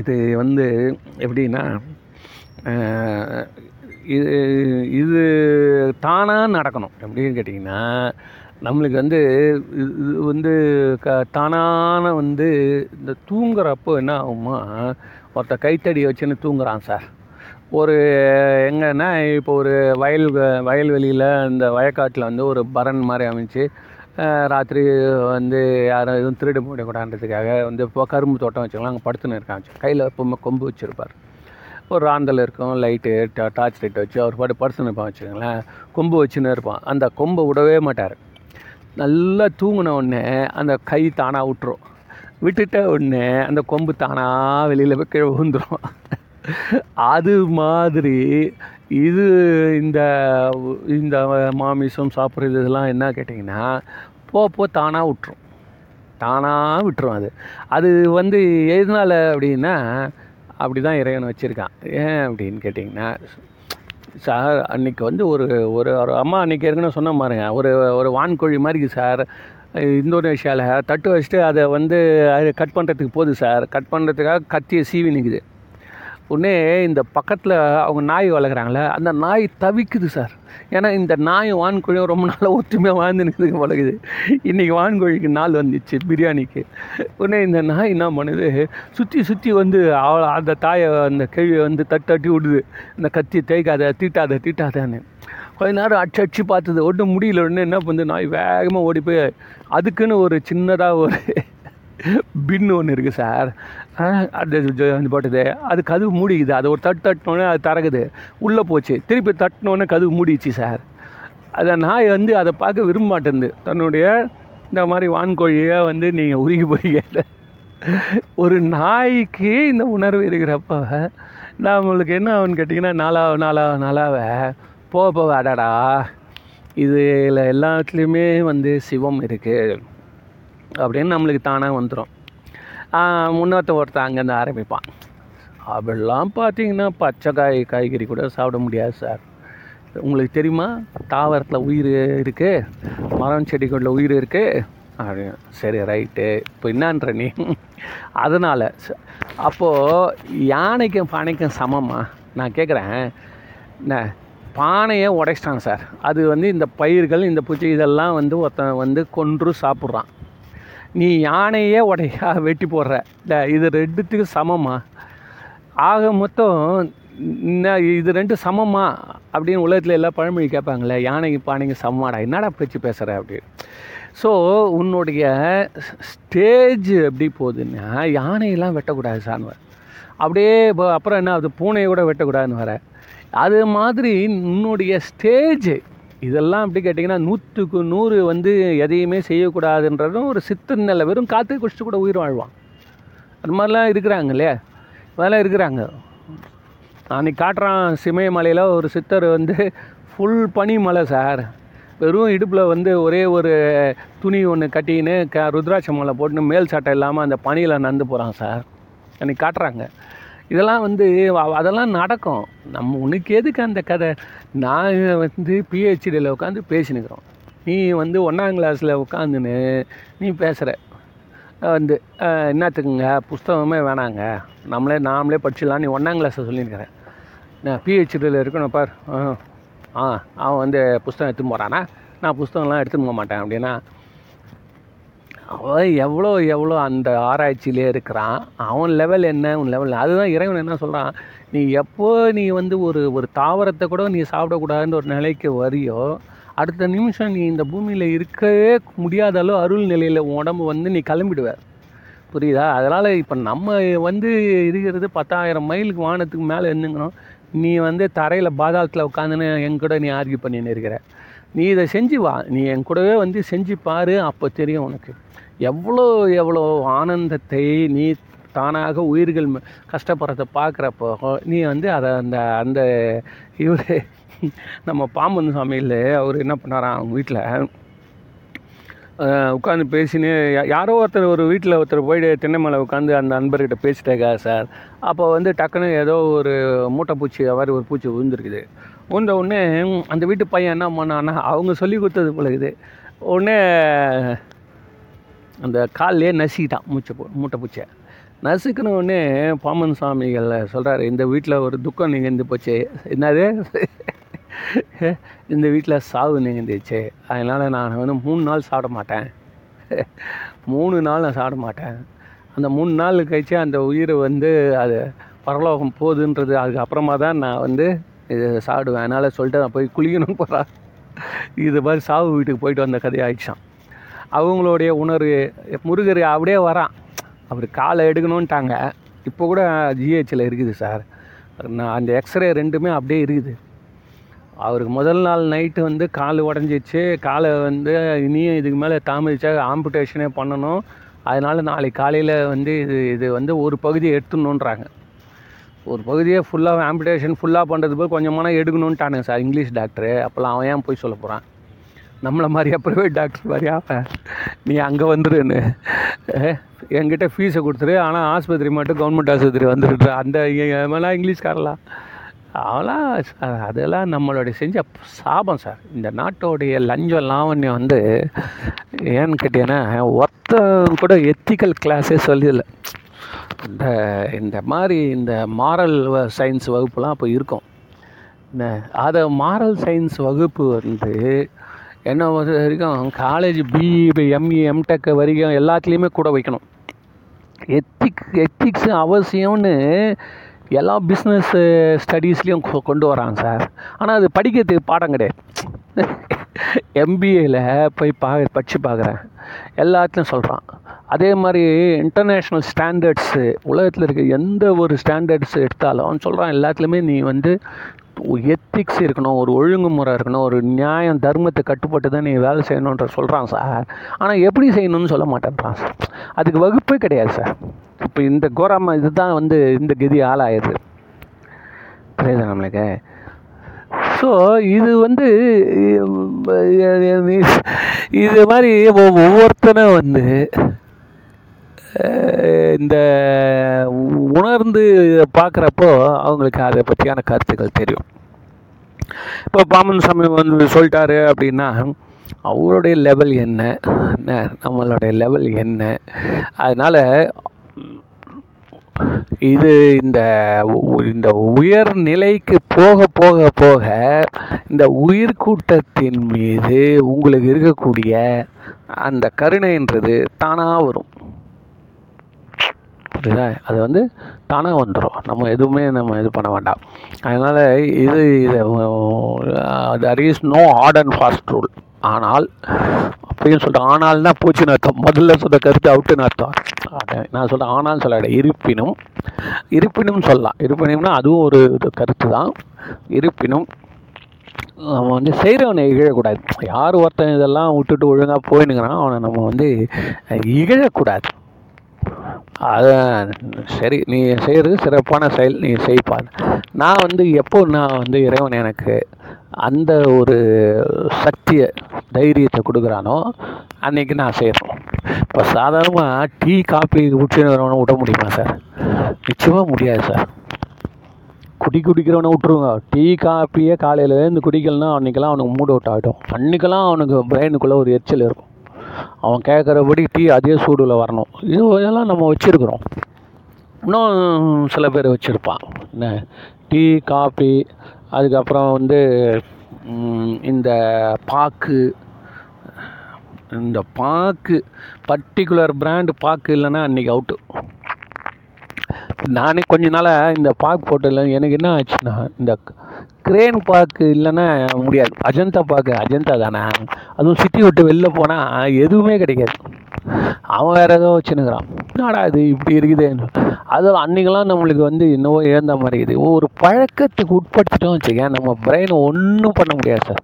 Speaker 1: இது வந்து எப்படின்னா இது இது தானாக நடக்கணும். எப்படின்னு கேட்டிங்கன்னா நம்மளுக்கு வந்து இது இது வந்து க தானான வந்து இந்த தூங்குறப்போ என்ன ஆகுமா ஒருத்த கைத்தடி வச்சுன்னு தூங்குறான் சார். ஒரு எங்கன்னா இப்போ ஒரு வயல் வயல்வெளியில் இந்த வயக்காட்டில் வந்து ஒரு பரன் மாதிரி அமைச்சு ராத்திரி வந்து யாரும் எதுவும் திருட முடியக்கூடாதுன்றதுக்காக வந்து இப்போ கரும்பு தோட்டம் வச்சுக்கலாம் அங்கே படுத்துன்னு இருக்கான் கையில் எப்போவுமே கொம்பு வச்சுருப்பார். ஒரு ராந்தல் இருக்கும் லைட்டு டார்ச் லைட் வச்சு அவர் பாட்டு படுத்துன்னு இருப்பான் வச்சுக்கோங்களேன். கொம்பு வச்சுன்னு இருப்பான். அந்த கொம்பை விடவே மாட்டார். நல்லா தூங்கின உடனே அந்த கை தானாக விட்டுரும் விட்டுட்ட உடனே அந்த கொம்பு தானாக வெளியில் போய் கீழே விழுந்துடும் அது மாதிரி இது இந்த இந்த மாமிசம் சாப்பிட்றது இதெல்லாம் என்ன கேட்டிங்கன்னா போ போ தானாக விட்டுரும் தானாக விட்டுரும் அது. அது வந்து எதனால் அப்படின்னா அப்படி தான் இறைவன் வச்சுருக்கான். ஏன் அப்படின்னு கேட்டிங்கன்னா சார் அன்னைக்கு வந்து ஒரு ஒரு ஒரு அம்மா அன்னைக்கு ஏற்கனவே சொன்ன பாருங்க ஒரு ஒரு வான்கோழி மாதிரி சார். இந்தோனேஷியாவில் தட்டு வச்சுட்டு அதை வந்து அது கட் பண்ணுறதுக்கு போகுது சார். கட் பண்ணுறதுக்காக கத்தியை சீவி நிற்குது உடனே இந்த பக்கத்தில் அவங்க நாய் வளர்க்குறாங்களே அந்த நாய் தவிக்குது சார். ஏன்னா இந்த நாய் வான்கோழியும் ரொம்ப நாளாக ஒற்றுமையாக வாழ்ந்து நிற்குதுக்கு பழகுது இன்றைக்கி வான்கோழிக்கு நாள் வந்துச்சு பிரியாணிக்கு. உடனே இந்த நாய் என்ன பண்ணுது சுற்றி சுற்றி வந்து அவளை அந்த தாயை அந்த கேள்வியை வந்து தட்டட்டி தட்டி விடுது. இந்த கத்தி தேய்க்காத தீட்டாத தீட்டாதான்னு. கொஞ்ச நேரம் அடிச்சு அடிச்சு பார்த்தது ஒன்றும் முடியல. உடனே என்ன பண்ணுது நாய் வேகமாக ஓடி போய் அதுக்குன்னு ஒரு சின்னதாக ஒரு *laughs* பின்னு ஒன்று இருக்குது சார். அது வந்து போட்டது. அது கதவு மூடிக்குது. அது ஒரு தட்டு தட்டினோடனே அது திறகுது உள்ளே போச்சு. திருப்பி தட்டினோடனே கதவு மூடிச்சு சார். அதை நாய் வந்து அதை பார்க்க விரும்ப மாட்டேங்குது தன்னுடைய இந்த மாதிரி வான்கோழியை வந்து நீங்கள் உருகி போய் ஒரு நாய்க்கு இந்த உணர்வு இருக்கிறப்ப நம்மளுக்கு என்ன ஆகுன்னு கேட்டிங்கன்னா நாளாக நாளாக நாளாக போக போக அடாடா இதில் எல்லாத்துலேயுமே வந்து சிவம் இருக்குது அப்படின்னு நம்மளுக்கு தானாக வந்துடும் முன்னோத்த ஒருத்தன் அங்கேருந்து ஆரம்பிப்பான். அப்படிலாம் பார்த்தீங்கன்னா பச்சை காய் காய்கறி கூட சாப்பிட முடியாது சார். உங்களுக்கு தெரியுமா? தாவரத்தில் உயிர் இருக்குது மரம் செடிகளில் உயிர் இருக்குது அப்படின்னு சரி ரைட்டு. இப்போ என்னன்ற நீ? அதனால் அப்போது யானைக்கும் பானைக்கும் சமமா? நான் கேட்குறேன் என்ன பானையை உடைச்சிட்டான் சார். அது வந்து இந்த பயிர்கள் இந்த பூச்சி இதெல்லாம் வந்து ஒருத்தன் வந்து கொன்று சாப்பிட்றான். நீ யானையே உடையா வெட்டி போடுற. இல்லை இது ரெண்டுத்துக்கு சமமா? ஆக மொத்தம் இது ரெண்டு சமமா? அப்படின்னு உலகத்தில் எல்லாம் பழமொழி கேட்பாங்களே யானைக்கு பானைக்கு சமமாடா? என்னடா பேச்சு பேசுகிற அப்படின்னு. ஸோ உன்னுடைய ஸ்டேஜ் எப்படி போகுதுன்னா யானையெல்லாம் வெட்டக்கூடாது சார்னு அப்படியே இப்போ அப்புறம் என்ன அது பூனையை கூட வெட்டக்கூடாதுன்னு வர. அது மாதிரி உன்னுடைய ஸ்டேஜ் இதெல்லாம் அப்படி கேட்டிங்கன்னா நூற்றுக்கு நூறு வந்து எதையுமே செய்யக்கூடாதுன்றதும் ஒரு சித்தர் வெறும் காற்று குடிச்சு கூட உயிர் வாழ்வான். அது மாதிரிலாம் இருக்கிறாங்க இல்லையா? அதெல்லாம் இருக்கிறாங்க. அன்றைக்கி காட்டுறான் சிமயமலையில் ஒரு சித்தர் வந்து ஃபுல் பனி மலை சார். வெறும் இடுப்பில் வந்து ஒரே ஒரு துணி ஒன்று கட்டின்னு க ருத்ராட்ச மலை போட்டுன்னு மேல் சட்டை இல்லாமல் அந்த பனியில் நடந்து போகிறான் சார். அன்றைக்கி காட்டுறாங்க. இதெல்லாம் வந்து அதெல்லாம் நடக்கும். நம்ம உனக்கு எதுக்கு அந்த கதை? நான் வந்து பிஹெச்டியில் உட்காந்து பேசினுக்கிறோம். நீ வந்து ஒன்றாம் கிளாஸில் உட்காந்துன்னு நீ பேசுகிற வந்து என்னத்துக்குங்க? புஸ்தகமே வேணாங்க. நம்மளே நாமளே படிச்சிடலாம். நீ ஒன்றாம் கிளாஸை சொல்லியிருக்கிறேன் நான் பிஹெச்டியில் இருக்கணும் பார். ஆ ஆ அவன் வந்து புஸ்தகம் எடுத்துன்னு போகிறானா நான் புஸ்தகம்லாம் எடுத்துன்னு போக மாட்டேன் அப்படின்னா அவன் எவ்வளோ எவ்வளோ அந்த ஆராய்ச்சியிலே இருக்கிறான்? அவன் லெவல் என்ன? உன் லெவல் அதுதான் இறைவன் என்ன சொல்கிறான் நீ எப்போ நீ வந்து ஒரு ஒரு தாவரத்தை கூட நீ சாப்பிடக்கூடாதுன்ற ஒரு நிலைக்கு வரியோ அடுத்த நிமிஷம் நீ இந்த பூமியில் இருக்கவே முடியாத அளவு அருள் நிலையில் உன் உடம்பு வந்து நீ கிளம்பிடுவ. புரியுதா? அதனால் இப்போ நம்ம வந்து இருக்கிறது பத்தாயிரம் மைலுக்கு வானத்துக்கு மேலே இருந்துங்கிறோம் நீ வந்து தரையில் பாதாளத்தில் உட்காந்துன்னு என் கூட நீ ஆர்கியூ பண்ணின்னு இருக்கிற. நீ இதை செஞ்சு வா. நீ என் கூடவே வந்து செஞ்சு பாரு அப்போ தெரியும் உனக்கு. எவ்வளோ எவ்வளோ ஆனந்தத்தை நீ தானாக உயிர்கள் கஷ்டப்படுறத பார்க்குறப்போ நீ வந்து அதை அந்த அந்த இவர் நம்ம பாம்பன் சாமியில் அவர் என்ன பண்ணாராம் அவங்க வீட்டில் உட்காந்து பேசினே யாரோ ஒருத்தர் ஒரு வீட்டில் ஒருத்தர் போயிட்டு தென்னைமலை உட்காந்து அந்த நண்பர்கிட்ட பேசிட்டேக்கா சார். அப்போ வந்து டக்குன்னு ஏதோ ஒரு மூட்டை பூச்சி மாதிரி ஒரு பூச்சி விழுந்துருக்குது. விழுந்த உடனே அந்த வீட்டு பையன் என்ன பண்ணான்னா அவங்க சொல்லி கொடுத்தது போல இருக்குது. உடனே அந்த கால்லையே நசுக்கிட்டான் மூச்சை போ மூட்டை பூச்சை நசுக்கினவுடனே பாமன் சுவாமிகள் சொல்கிறாரு இந்த வீட்டில் ஒரு துக்கம் நிகழ்ந்து போச்சு. என்னது? இந்த வீட்டில் சாவு நிகழ்ந்துச்சு. அதனால் நான் வந்து மூணு நாள் சாப்பிட மாட்டேன். மூணு நாள் நான் சாப்பிட மாட்டேன். அந்த மூணு நாள் கழிச்சு அந்த உயிர் வந்து அது பரலோகம் போகுதுன்றது அதுக்கப்புறமா தான் நான் வந்து இது சாப்பிடுவேன். அதனால் சொல்லிட்டு நான் போய் குளிக்கணும்னு போகிறேன் இது மாதிரி சாவு வீட்டுக்கு போயிட்டு வந்த கதையாகிடுச்சான் அவங்களுடைய உணர்வு முருகர் அப்படியே வரான். அவர் காலை எடுக்கணுன்ட்டாங்க இப்போ கூட ஜிஹெச்சில் இருக்குது சார். நான் அந்த எக்ஸ்ரே ரெண்டுமே அப்படியே இருக்குது. அவருக்கு முதல் நாள் நைட்டு வந்து கால் உடஞ்சிச்சு. காலை வந்து இனியும் இதுக்கு மேலே தாமதிச்சா ஆம்புடேஷனே பண்ணணும். அதனால் நாளைக்கு காலையில் வந்து இது இது வந்து ஒரு பகுதியை எடுத்துடணுன்றாங்க ஒரு பகுதியை ஃபுல்லாக ஆம்புடேஷன் ஃபுல்லாக பண்ணுறது போய் கொஞ்சமான எடுக்கணுன்ட்டானுங்க சார். இங்கிலீஷ் டாக்டரு அப்போல்லாம் அவன் ஏன் போய் சொல்ல போகிறான் நம்மளை மாதிரியா ப்ரைவேட் டாக்டர் மாதிரியா நீ அங்கே வந்துடுன்னு என்கிட்ட ஃபீஸை கொடுத்துரு. ஆனால் ஆஸ்பத்திரி மட்டும் கவர்மெண்ட் ஆஸ்பத்திரி வந்துடுற அந்த எல்லாம் இங்கிலீஷ்காரலாம் அவெல்லாம் அதெல்லாம் நம்மளுடைய செஞ்ச சாபம் சார். இந்த நாட்டோடைய லஞ்சம் லாவண்யம் வந்து ஏன்னு கேட்டீங்கன்னா ஒருத்தன் கூட எத்திக்கல் கிளாஸே சொல்லல இந்த இந்த மாதிரி இந்த மாரல் சயின்ஸ் வகுப்புலாம் அப்போ இருக்கும். என்ன அதை மாரல் சயின்ஸ் வகுப்பு வந்து என்ன பொறுத்த வரைக்கும் காலேஜ் பிஇ எம்இ எம்டெக் வரைக்கும் எல்லாத்துலேயுமே கூட வைக்கணும். எத்திக் எத்திக்ஸ் அவசியம்னு எல்லா பிஸ்னஸ் ஸ்டடீஸ்லேயும் கொண்டு வராங்க சார் ஆனால் அது படிக்கிறதுக்கு பாடம் கிடையாது. எம்பிஏல போய் பா படித்து பார்க்குறேன் எல்லாத்துலேயும் சொல்கிறான் அதே மாதிரி இன்டர்நேஷ்னல் ஸ்டாண்டர்ட்ஸு உலகத்தில் இருக்க எந்த ஒரு ஸ்டாண்டர்ட்ஸ் எடுத்தாலும் சொல்கிறான் எல்லாத்துலேயுமே நீ வந்து எத்திக்ஸ் இருக்கணும் ஒரு ஒழுங்குமுறை இருக்கணும் ஒரு நியாயம் தர்மத்தை கட்டுப்பட்டு தான் நீ வேலை செய்யணுன்ற சொல்கிறான் சார் ஆனால் எப்படி செய்யணும்னு சொல்ல மாட்டேன்றான் சார் அதுக்கு வகுப்பே கிடையாது சார் இப்போ இந்த கோராம இதுதான் வந்து இந்த கதி ஆளாயிருது புரியுது நம்மளுக்கு? ஸோ இது வந்து இது மாதிரி ஒவ்வொருத்தனும் வந்து இந்த உணர்ந்து பார்க்குறப்போ அவங்களுக்கு அதை பற்றியான கருத்துக்கள் தெரியும். இப்போ பாமன் சாமி வந்து சொல்லிட்டாரு அப்படின்னா அவருடைய லெவல் என்ன? என்ன? நம்மளுடைய லெவல் என்ன? அதனால் இது இந்த இந்த உயர் நிலைக்கு போக போக போக இந்த உயிர் கூட்டத்தின் மீது உங்களுக்கு இருக்கக்கூடிய அந்த கருணைன்றது தானாக வரும். புரியுதா? அது வந்து தானாக வந்துடும் நம்ம எதுவுமே நம்ம இது பண்ண வேண்டாம். அதனால் இது இது there is no hard and fast rule ஆனால் அப்படின்னு சொல்லிட்டு ஆனால்னா போச்சுன்னு அர்த்தம். முதல்ல சொல்கிற கருத்து அவுட்டுன்னு அர்த்தம். அதை நான் சொல்கிறேன் ஆனால் சொல்ல இருப்பினும் இருப்பினும் சொல்லலாம். இருப்பினும்னா அதுவும் ஒரு இது கருத்து தான். இருப்பினும் நம்ம வந்து செய்கிறவனை இகழக்கூடாது. யார் ஒருத்தன் இதெல்லாம் விட்டுட்டு ஒழுங்காக போயினுங்கிறான் அவனை நம்ம வந்து இகழக்கூடாது. அதான் சரி நீ செய்கிறது சிறப்பான செயல் நீ செய்ப்பா நான் வந்து எப்போ நான் வந்து இறைவன் எனக்கு அந்த ஒரு சக்தியை தைரியத்தை கொடுக்குறானோ அன்னைக்கு நான் செய்கிறோம் இப்போ சாதாரணமாக டீ காப்பி குடிச்சுன்னு விட முடியுமா சார்? நிச்சயமாக முடியாது சார். குடி குடிக்கிறவனை விட்ருங்க டீ காப்பியே காலையில் இருந்து அன்றைக்கெல்லாம் அவனுக்கு மூட் அவுட் ஆகிடும் அன்றைக்கெல்லாம் அவனுக்கு பிரெயினுக்குள்ளே ஒரு எரிச்சல் இருக்கும். அவன் கேட்குறபடி டீ அதே சூடில் வரணும். இது இதெல்லாம் நம்ம வச்சுருக்குறோம். இன்னும் சில பேர் வச்சுருப்பான். என்ன? டீ காபி அதுக்கப்புறம் வந்து இந்த பாக்கு. இந்த பாக்கு பர்டிகுலர் பிராண்டு பாக்கு இல்லைன்னா அன்றைக்கி அவுட்டு நானே கொஞ்ச நாளாக இந்த பாக்கு போட்டதில் எனக்கு என்ன ஆச்சுன்னா இந்த கிரேன் பார்க்கு இல்லைன்னா முடியாது. அஜந்தா பார்க்கு அஜந்தா தானே. அதுவும் சிட்டி விட்டு வெளில போனால் எதுவுமே கிடைக்காது. அவன் வேறு ஏதோ வச்சுன்னுக்குறான் என்னடா இது இப்படி இருக்குதுன்னு அதில் அன்றைக்கெல்லாம் நம்மளுக்கு வந்து என்னவோ இழந்த மாதிரி இருக்குது. ஒரு பழக்கத்துக்கு உட்படுத்திட்டோம் வச்சுக்கேன் நம்ம பிரெயினை ஒன்றும் பண்ண முடியாது சார்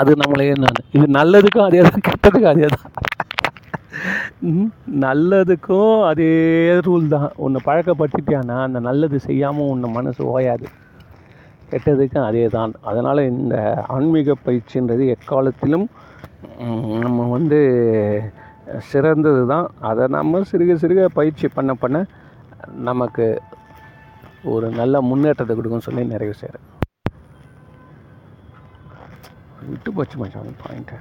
Speaker 1: அது நம்மளே நான் இது நல்லதுக்கும் அதே தான் கெட்டதுக்கும் அதே தான். நல்லதுக்கும் அதே ரூல் தான். உன்னை பழக்கப்படுத்திட்டியானா அந்த நல்லது செய்யாமல் உன்னை மனசு ஓயாது. கெட்டதுக்கும் அதே தான் அதனால் இந்த ஆன்மீக பயிற்சின்றது எக்காலத்திலும் நம்ம வந்து சிறந்தது தான் அதை நம்ம சிறுக சிறுக பயிற்சி பண்ண பண்ண நமக்கு ஒரு நல்ல முன்னேற்றத்தை கொடுக்கும்னு சொல்லி நிறைவு செய்கிறேன் விட்டு போச்சு மச்சான் பாயிண்ட்டு